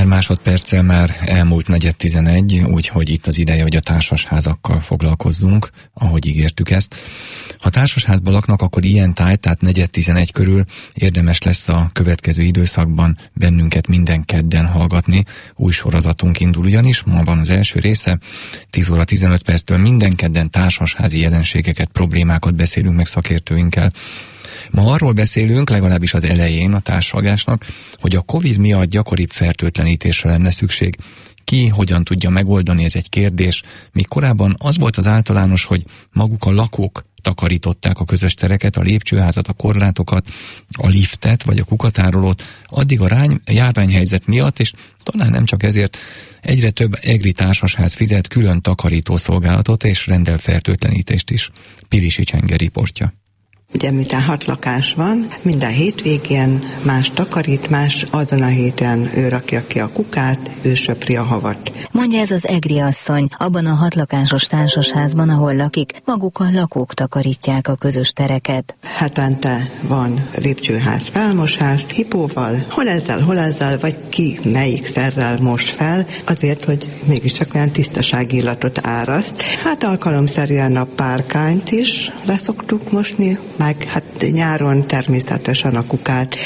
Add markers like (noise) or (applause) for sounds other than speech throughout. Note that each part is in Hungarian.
Pár másodperccel már elmúlt negyed tizenegy, úgyhogy itt az ideje, hogy a társasházakkal foglalkozzunk, ahogy ígértük ezt. Ha társasházban laknak, akkor ilyen táj, tehát negyed tizenegy körül érdemes lesz a következő időszakban bennünket minden kedden hallgatni. Új sorozatunk indul ugyanis, ma van az első része, 10 óra 15 perctől minden kedden társasházi jelenségeket, problémákat beszélünk meg szakértőinkkel. Ma arról beszélünk, legalábbis az elején a társalgásnak, hogy a Covid miatt gyakoribb fertőtlenítésre lenne szükség. Ki hogyan tudja megoldani, ez egy kérdés. Míg korábban az volt az általános, hogy maguk a lakók takarították a közös tereket, a lépcsőházat, a korlátokat, a liftet vagy a kukatárolót, addig a rány, járványhelyzet miatt, és talán nem csak ezért, egyre több egri társasház fizet külön takarító szolgálatot és rendel fertőtlenítést is. Pilisi Csenge riportja. Ugye miután hat lakás van, minden hétvégén más takarít, más azon a héten ő rakja ki a kukát, ő söpri a havat. Mondja ez az Egri asszony, abban a hatlakásos társasházban, ahol lakik, maguk a lakók takarítják a közös tereket. Hetente van lépcsőház felmosás, hipóval, hol ezzel, hol ezzel, vagy ki melyik szerrel mos fel, azért, hogy mégiscsak olyan tisztasági illatot áraszt. Hát alkalomszerűen a párkányt is leszoktuk mosni, meg hát nyáron természetesen a kukát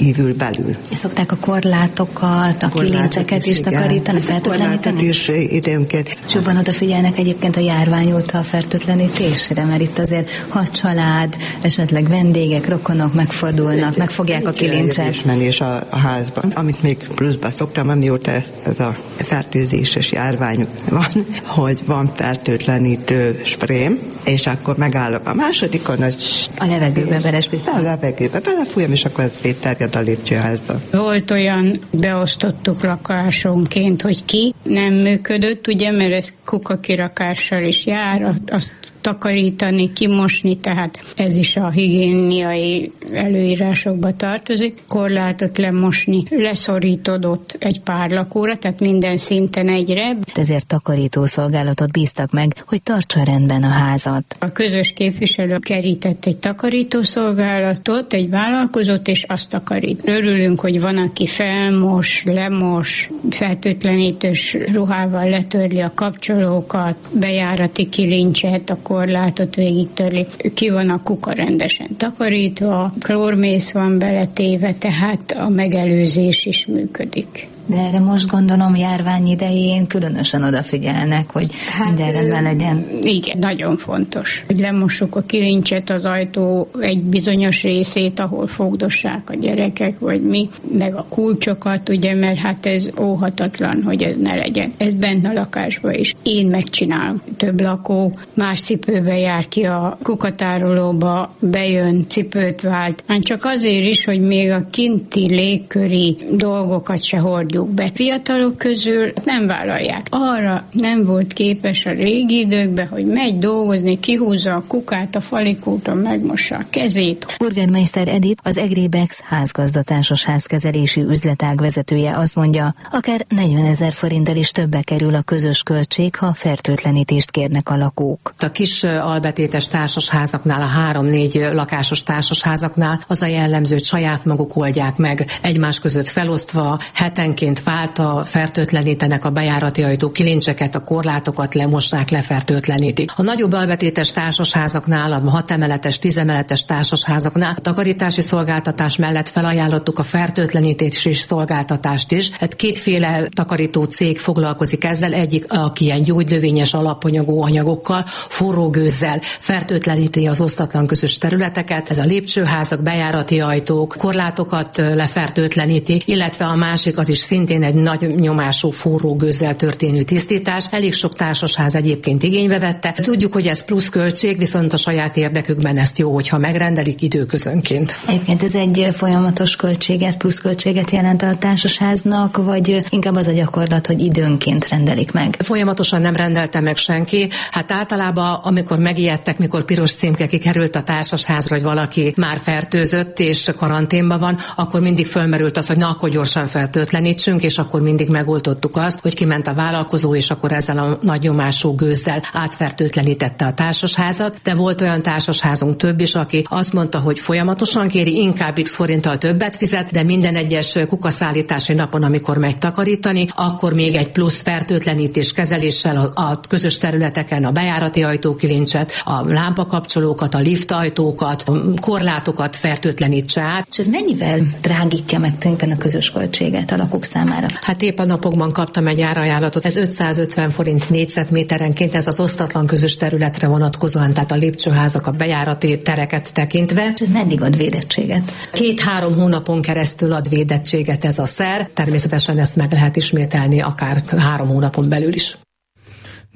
kívül belül. Szokták a korlátokat, a kilincseket is takarítani, fertőtleníteni? is időnként. És jobban odafigyelnek egyébként a járvány óta a fertőtlenítésre, mert itt azért ha család, esetleg vendégek, rokonok megfordulnak, megfogják a kilincset. menés a, a házban. Amit még pluszba szoktam, amióta ez, ez a fertőzéses járvány van, (laughs) hogy van fertőtlenítő sprém, és akkor megállok a másodikon, hogy a levegőbe beresbítani. A levegőbe belefújom, és akkor ez szétterjed a lépcsőházba. Volt olyan, beosztottuk lakásonként, hogy ki nem működött, ugye, mert ez kukakirakással is jár, azt takarítani, kimosni, tehát ez is a higiéniai előírásokba tartozik. Korlátot lemosni, leszorítódott egy pár lakóra, tehát minden szinten egyre. Ezért takarító szolgálatot bíztak meg, hogy tartsa rendben a házat. A közös képviselő kerített egy takarító szolgálatot, egy vállalkozót, és azt takarít. Örülünk, hogy van, aki felmos, lemos, fertőtlenítős ruhával letörli a kapcsolókat, bejárati kilincset, a korlátot végigtörli. Ki van a kuka rendesen takarítva, klórmész van beletéve, tehát a megelőzés is működik. De erre most gondolom járvány idején különösen odafigyelnek, hogy hát, minden rendben legyen. Igen, nagyon fontos. Hogy lemossuk a kilincset, az ajtó egy bizonyos részét, ahol fogdossák a gyerekek, vagy mi, meg a kulcsokat, ugye, mert hát ez óhatatlan, hogy ez ne legyen. Ez bent a lakásban is. Én megcsinálom. Több lakó más cipőbe jár ki a kukatárolóba, bejön, cipőt vált. Hát csak azért is, hogy még a kinti légköri dolgokat se hordjuk fogadjuk be. Fiatalok közül nem vállalják. Arra nem volt képes a régi időkben, hogy megy dolgozni, kihúzza a kukát a falikúton, megmossa a kezét. Burgermeister Edith, az Egrébex házgazdatásos házkezelési üzletág vezetője azt mondja, akár 40 ezer forinttal is többe kerül a közös költség, ha fertőtlenítést kérnek a lakók. A kis albetétes társasházaknál, a három-négy lakásos társasházaknál az a jellemző, hogy saját maguk oldják meg, egymás között felosztva, hetenként időnként válta fertőtlenítenek a bejárati ajtó kilincseket, a korlátokat lemossák, lefertőtlenítik. A nagyobb albetétes társasházaknál, a hat emeletes, tízemeletes társasházaknál a takarítási szolgáltatás mellett felajánlottuk a fertőtlenítési szolgáltatást is. Hát kétféle takarító cég foglalkozik ezzel, egyik, aki ilyen gyógynövényes alapanyagú anyagokkal, forró gőzzel fertőtleníti az osztatlan közös területeket. Ez a lépcsőházak, bejárati ajtók, korlátokat lefertőtleníti, illetve a másik az is szintén egy nagy nyomású forró gőzzel történő tisztítás. Elég sok társasház egyébként igénybe vette. Tudjuk, hogy ez plusz költség, viszont a saját érdekükben ezt jó, hogyha megrendelik időközönként. Egyébként ez egy folyamatos költséget, plusz költséget jelent a társasháznak, vagy inkább az a gyakorlat, hogy időnként rendelik meg? Folyamatosan nem rendelte meg senki. Hát általában, amikor megijedtek, mikor piros címke kikerült a társasházra, hogy valaki már fertőzött és karanténban van, akkor mindig fölmerült az, hogy na, akkor gyorsan fertőtlenít fertőtlenítsünk, és akkor mindig megoldottuk azt, hogy kiment a vállalkozó, és akkor ezzel a nagy nyomású gőzzel átfertőtlenítette a társasházat, de volt olyan társasházunk több is, aki azt mondta, hogy folyamatosan kéri, inkább x forinttal többet fizet, de minden egyes kukaszállítási napon, amikor megy takarítani, akkor még egy plusz fertőtlenítés kezeléssel a, a közös területeken a bejárati ajtókilincset, a lámpakapcsolókat, a liftajtókat, a korlátokat fertőtlenítse át. És ez mennyivel drágítja meg tulajdonképpen a közös költséget a lakók számára? Hát épp a napokban kaptam egy árajánlatot, ez 550 forint négyzetméterenként, ez az osztatlan közös területre vonatkozóan, tehát a lépcsőházak, a bejárati tereket tekintve. És meddig ad védettséget? Két-három hónapon keresztül ad védettséget ez a szer, természetesen ezt meg lehet ismételni akár három hónapon belül is.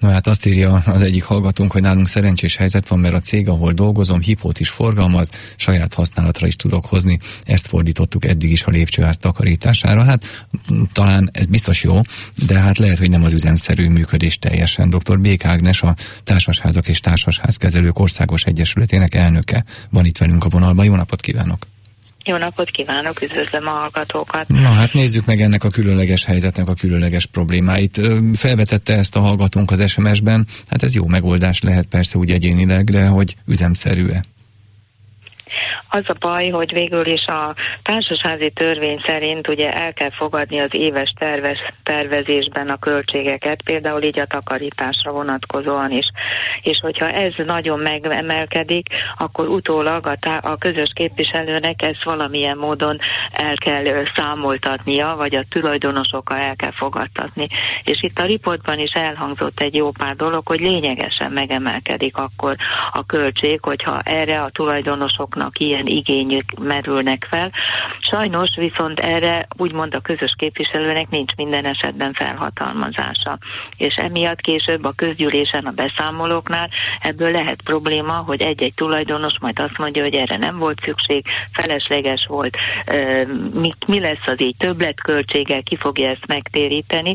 Na hát azt írja az egyik hallgatónk, hogy nálunk szerencsés helyzet van, mert a cég, ahol dolgozom, hipót is forgalmaz, saját használatra is tudok hozni. Ezt fordítottuk eddig is a lépcsőház takarítására. Hát talán ez biztos jó, de hát lehet, hogy nem az üzemszerű működés teljesen. Dr. Bék Ágnes, a Társasházak és Társasházkezelők Országos Egyesületének elnöke van itt velünk a vonalban. Jó napot kívánok! Jó napot kívánok, üdvözlöm a hallgatókat. Na hát nézzük meg ennek a különleges helyzetnek a különleges problémáit. Felvetette ezt a hallgatónk az SMS-ben, hát ez jó megoldás lehet persze úgy egyénileg, de hogy üzemszerű-e? Az a baj, hogy végül is a társasházi törvény szerint ugye el kell fogadni az éves tervez, tervezésben a költségeket, például így a takarításra vonatkozóan is. És hogyha ez nagyon megemelkedik, akkor utólag a, tá- a közös képviselőnek ezt valamilyen módon el kell számoltatnia, vagy a tulajdonosokkal el kell fogadtatni. És itt a riportban is elhangzott egy jó pár dolog, hogy lényegesen megemelkedik akkor a költség, hogyha erre a tulajdonosoknak ilyen milyen igényük merülnek fel. Sajnos viszont erre úgymond a közös képviselőnek nincs minden esetben felhatalmazása. És emiatt később a közgyűlésen, a beszámolóknál ebből lehet probléma, hogy egy-egy tulajdonos majd azt mondja, hogy erre nem volt szükség, felesleges volt, mi, mi lesz az így többletköltséggel, ki fogja ezt megtéríteni.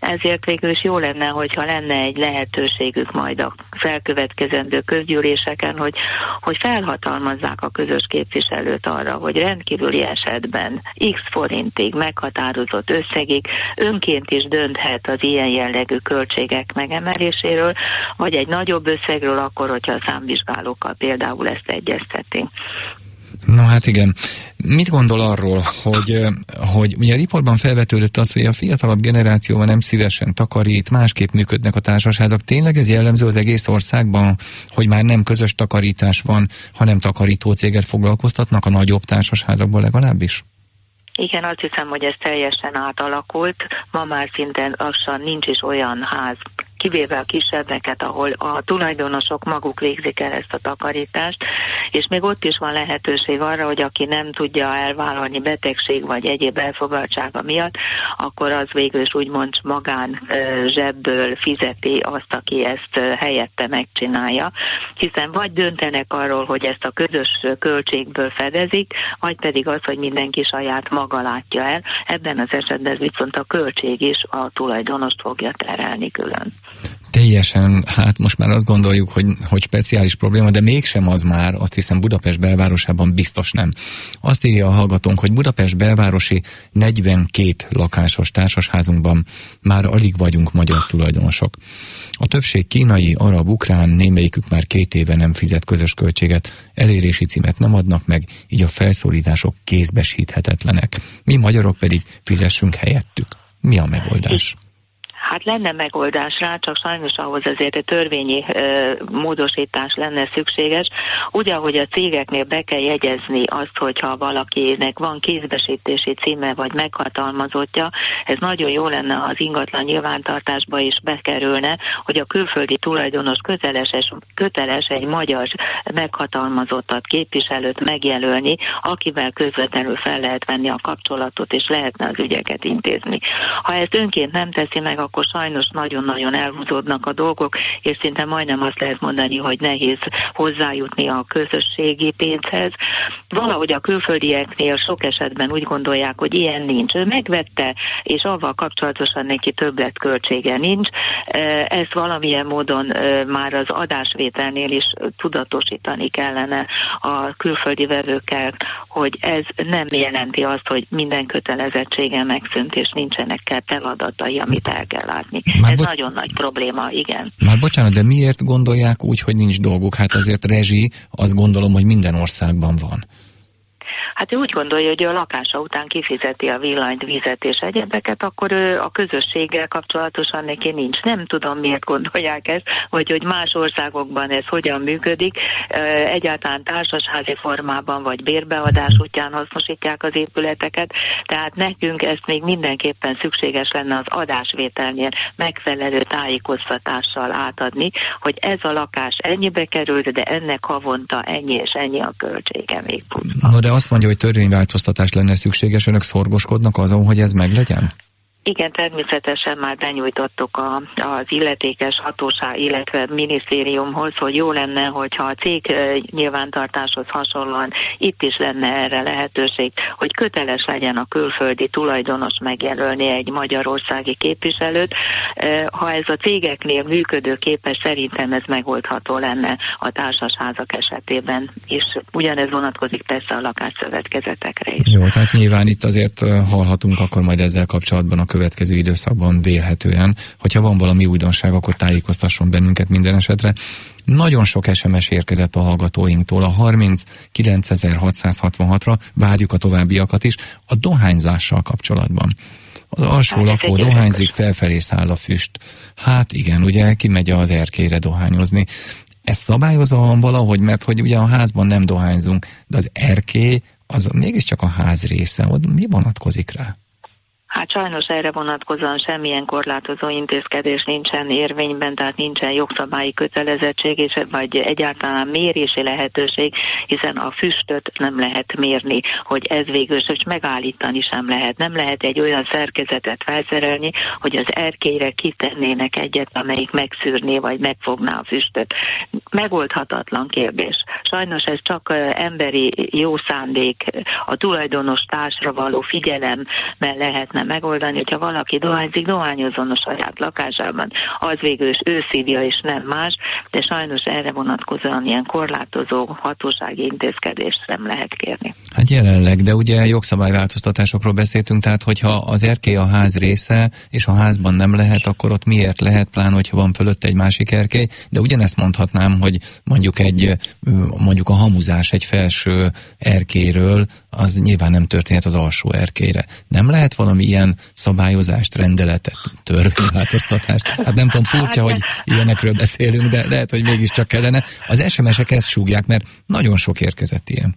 Ezért végül is jó lenne, hogyha lenne egy lehetőségük majd a felkövetkezendő közgyűléseken, hogy, hogy felhatalmazzák a közös képviselőt arra, hogy rendkívüli esetben x forintig meghatározott összegig önként is dönthet az ilyen jellegű költségek megemeléséről, vagy egy nagyobb összegről akkor, hogyha a számvizsgálókkal például ezt egyezteti. No hát igen. Mit gondol arról, hogy, hogy ugye a riportban felvetődött az, hogy a fiatalabb generációban nem szívesen takarít, másképp működnek a társasházak. Tényleg ez jellemző az egész országban, hogy már nem közös takarítás van, hanem takarító céget foglalkoztatnak a nagyobb társasházakból legalábbis? Igen, azt hiszem, hogy ez teljesen átalakult. Ma már szinten lassan nincs is olyan ház, kivéve a kisebbeket, ahol a tulajdonosok maguk végzik el ezt a takarítást, és még ott is van lehetőség arra, hogy aki nem tudja elvállalni betegség vagy egyéb elfogadtsága miatt, akkor az végül is úgymond magán zsebből fizeti azt, aki ezt helyette megcsinálja, hiszen vagy döntenek arról, hogy ezt a közös költségből fedezik, vagy pedig az, hogy mindenki saját maga látja el. Ebben az esetben viszont a költség is a tulajdonost fogja terelni külön teljesen, hát most már azt gondoljuk, hogy, hogy speciális probléma, de mégsem az már, azt hiszem Budapest belvárosában biztos nem. Azt írja a hallgatónk, hogy Budapest belvárosi 42 lakásos társasházunkban már alig vagyunk magyar tulajdonosok. A többség kínai, arab, ukrán, némelyikük már két éve nem fizet közös költséget, elérési címet nem adnak meg, így a felszólítások kézbesíthetetlenek. Mi magyarok pedig fizessünk helyettük. Mi a megoldás? Hát lenne megoldás rá, csak sajnos ahhoz azért egy törvényi ö, módosítás lenne szükséges. Ugye, hogy a cégeknél be kell jegyezni azt, hogyha valakinek van kézbesítési címe vagy meghatalmazottja, ez nagyon jó lenne, az ingatlan nyilvántartásba is bekerülne, hogy a külföldi tulajdonos köteles, köteles egy magyar meghatalmazottat, képviselőt megjelölni, akivel közvetlenül fel lehet venni a kapcsolatot, és lehetne az ügyeket intézni. Ha ezt önként nem teszi meg, akkor akkor sajnos nagyon-nagyon elhúzódnak a dolgok, és szinte majdnem azt lehet mondani, hogy nehéz hozzájutni a közösségi pénzhez. Valahogy a külföldieknél sok esetben úgy gondolják, hogy ilyen nincs. Ő megvette, és avval kapcsolatosan neki többletköltsége nincs. Ezt valamilyen módon már az adásvételnél is tudatosítani kellene a külföldi vevőkkel, hogy ez nem jelenti azt, hogy minden kötelezettsége megszűnt, és nincsenek feladatai, amit el kell látni. Már Ez bo- nagyon nagy probléma, igen. Már bocsánat, de miért gondolják úgy, hogy nincs dolguk? Hát azért rezsi, azt gondolom, hogy minden országban van. Hát ő úgy gondolja, hogy a lakása után kifizeti a villanyt, vizet és egyebeket, akkor ő a közösséggel kapcsolatosan neki nincs. Nem tudom, miért gondolják ezt, vagy hogy más országokban ez hogyan működik. Egyáltalán társasházi formában, vagy bérbeadás útján hasznosítják az épületeket, tehát nekünk ezt még mindenképpen szükséges lenne az adásvételnél megfelelő tájékoztatással átadni, hogy ez a lakás ennyibe került, de ennek havonta ennyi és ennyi a költsége még pluszban. No, de azt mondja, hogy törvényváltoztatás lenne szükséges, önök szorgoskodnak azon, hogy ez meglegyen? Igen, természetesen már benyújtottuk a, az illetékes hatóság, illetve minisztériumhoz, hogy jó lenne, hogyha a cég nyilvántartáshoz hasonlóan itt is lenne erre lehetőség, hogy köteles legyen a külföldi tulajdonos megjelölni egy magyarországi képviselőt. Ha ez a cégeknél működőképes, szerintem ez megoldható lenne a társasházak esetében, és ugyanez vonatkozik persze a lakásszövetkezetekre is. Jó, tehát nyilván itt azért hallhatunk akkor majd ezzel kapcsolatban a következő időszakban vélhetően. Hogyha van valami újdonság, akkor tájékoztasson bennünket minden esetre. Nagyon sok SMS érkezett a hallgatóinktól, a 39666-ra, várjuk a továbbiakat is, a dohányzással kapcsolatban. Az alsó hát, lakó dohányzik, felfelé száll a füst. Hát igen, ugye kimegy az erkére dohányozni. Ez szabályozva van valahogy, mert hogy ugye a házban nem dohányzunk, de az erkély az mégiscsak a ház része, ott mi vonatkozik rá? Hát sajnos erre vonatkozóan semmilyen korlátozó intézkedés nincsen érvényben, tehát nincsen jogszabályi kötelezettség, és vagy egyáltalán mérési lehetőség, hiszen a füstöt nem lehet mérni, hogy ez végül hogy megállítani sem lehet. Nem lehet egy olyan szerkezetet felszerelni, hogy az erkélyre kitennének egyet, amelyik megszűrné vagy megfogná a füstöt. Megoldhatatlan kérdés. Sajnos ez csak emberi jó szándék, a tulajdonos társra való figyelemmel lehetne lehetne megoldani, hogyha valaki dohányzik, dohányozzon a saját lakásában. Az végül is ő szívja és nem más, de sajnos erre vonatkozóan ilyen korlátozó hatósági intézkedést nem lehet kérni. Hát jelenleg, de ugye jogszabályváltoztatásokról beszéltünk, tehát hogyha az erkély a ház része, és a házban nem lehet, akkor ott miért lehet, plán, hogyha van fölött egy másik erkély, de ugyanezt mondhatnám, hogy mondjuk egy, mondjuk a hamuzás egy felső erkéről, az nyilván nem történhet az alsó erkélyre. Nem lehet valami ilyen szabályozást, rendeletet, törvényváltoztatást. Hát nem tudom, furcsa, hogy ilyenekről beszélünk, de lehet, hogy mégiscsak kellene. Az SMS-ek ezt súgják, mert nagyon sok érkezett ilyen.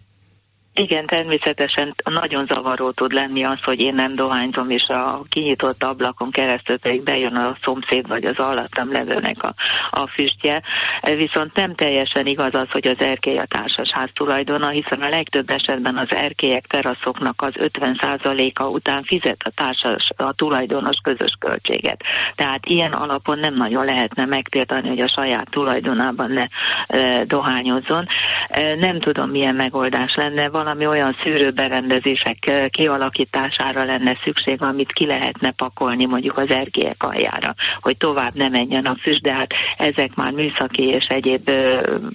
Igen, természetesen nagyon zavaró tud lenni az, hogy én nem dohányzom, és a kinyitott ablakon keresztül pedig bejön a szomszéd vagy az alattam levőnek a, a füstje. Viszont nem teljesen igaz az, hogy az erkély a társasház tulajdona, hiszen a legtöbb esetben az erkélyek teraszoknak az 50%-a után fizet a társas, a tulajdonos közös költséget. Tehát ilyen alapon nem nagyon lehetne megtiltani, hogy a saját tulajdonában ne e, dohányozzon. E, nem tudom, milyen megoldás lenne. Van valami olyan szűrőberendezések kialakítására lenne szükség, amit ki lehetne pakolni mondjuk az erkélyek aljára, hogy tovább ne menjen a füst, de hát ezek már műszaki és egyéb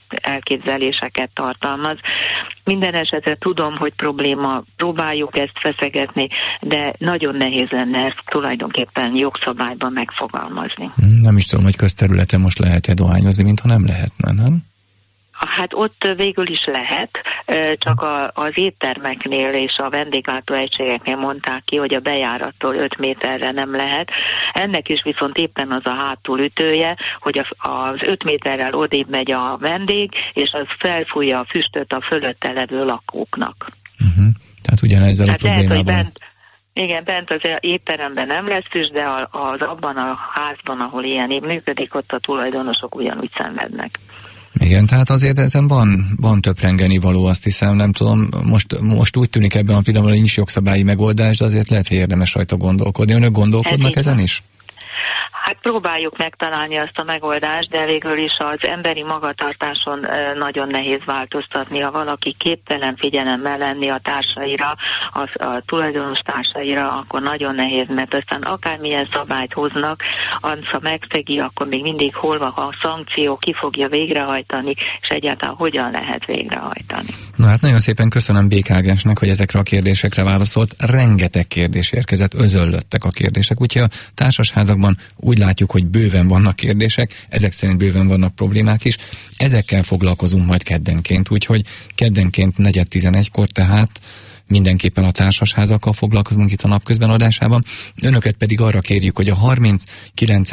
elképzeléseket tartalmaz. Minden esetre tudom, hogy probléma, próbáljuk ezt feszegetni, de nagyon nehéz lenne ezt tulajdonképpen jogszabályban megfogalmazni. Nem is tudom, hogy közterületen most lehet-e dohányozni, mintha nem lehetne, nem? Hát ott végül is lehet, csak a, az éttermeknél és a vendéglátóegységeknél mondták ki, hogy a bejárattól 5 méterre nem lehet. Ennek is viszont éppen az a hátulütője, hogy az 5 méterrel odébb megy a vendég, és az felfújja a füstöt a fölötte levő lakóknak. Uh-huh. Tehát ugyanezzel Tehát a problémával... Lehet, bent, igen, bent az étteremben nem lesz füst, de az abban a házban, ahol ilyen működik, ott a tulajdonosok ugyanúgy szenvednek. Igen, tehát azért ezen van, van töprengeni való, azt hiszem, nem tudom, most, most úgy tűnik ebben a pillanatban, hogy nincs jogszabályi megoldás, de azért lehet, hogy érdemes rajta gondolkodni. Önök gondolkodnak ezen is? Hát próbáljuk megtalálni azt a megoldást, de végül is az emberi magatartáson nagyon nehéz változtatni. Ha valaki képtelen figyelemmel lenni a társaira, a, a tulajdonos társaira, akkor nagyon nehéz, mert aztán akármilyen szabályt hoznak, az, ha megszegi, akkor még mindig hol van a szankció, ki fogja végrehajtani, és egyáltalán hogyan lehet végrehajtani. Na hát nagyon szépen köszönöm Bék Ágnesnek, hogy ezekre a kérdésekre válaszolt. Rengeteg kérdés érkezett, özöllöttek a kérdések, úgyhogy a társasházakban úgy látjuk, hogy bőven vannak kérdések, ezek szerint bőven vannak problémák is. Ezekkel foglalkozunk majd keddenként, úgyhogy keddenként 4.11-kor tehát mindenképpen a társasházakkal foglalkozunk itt a napközben adásában. Önöket pedig arra kérjük, hogy a 39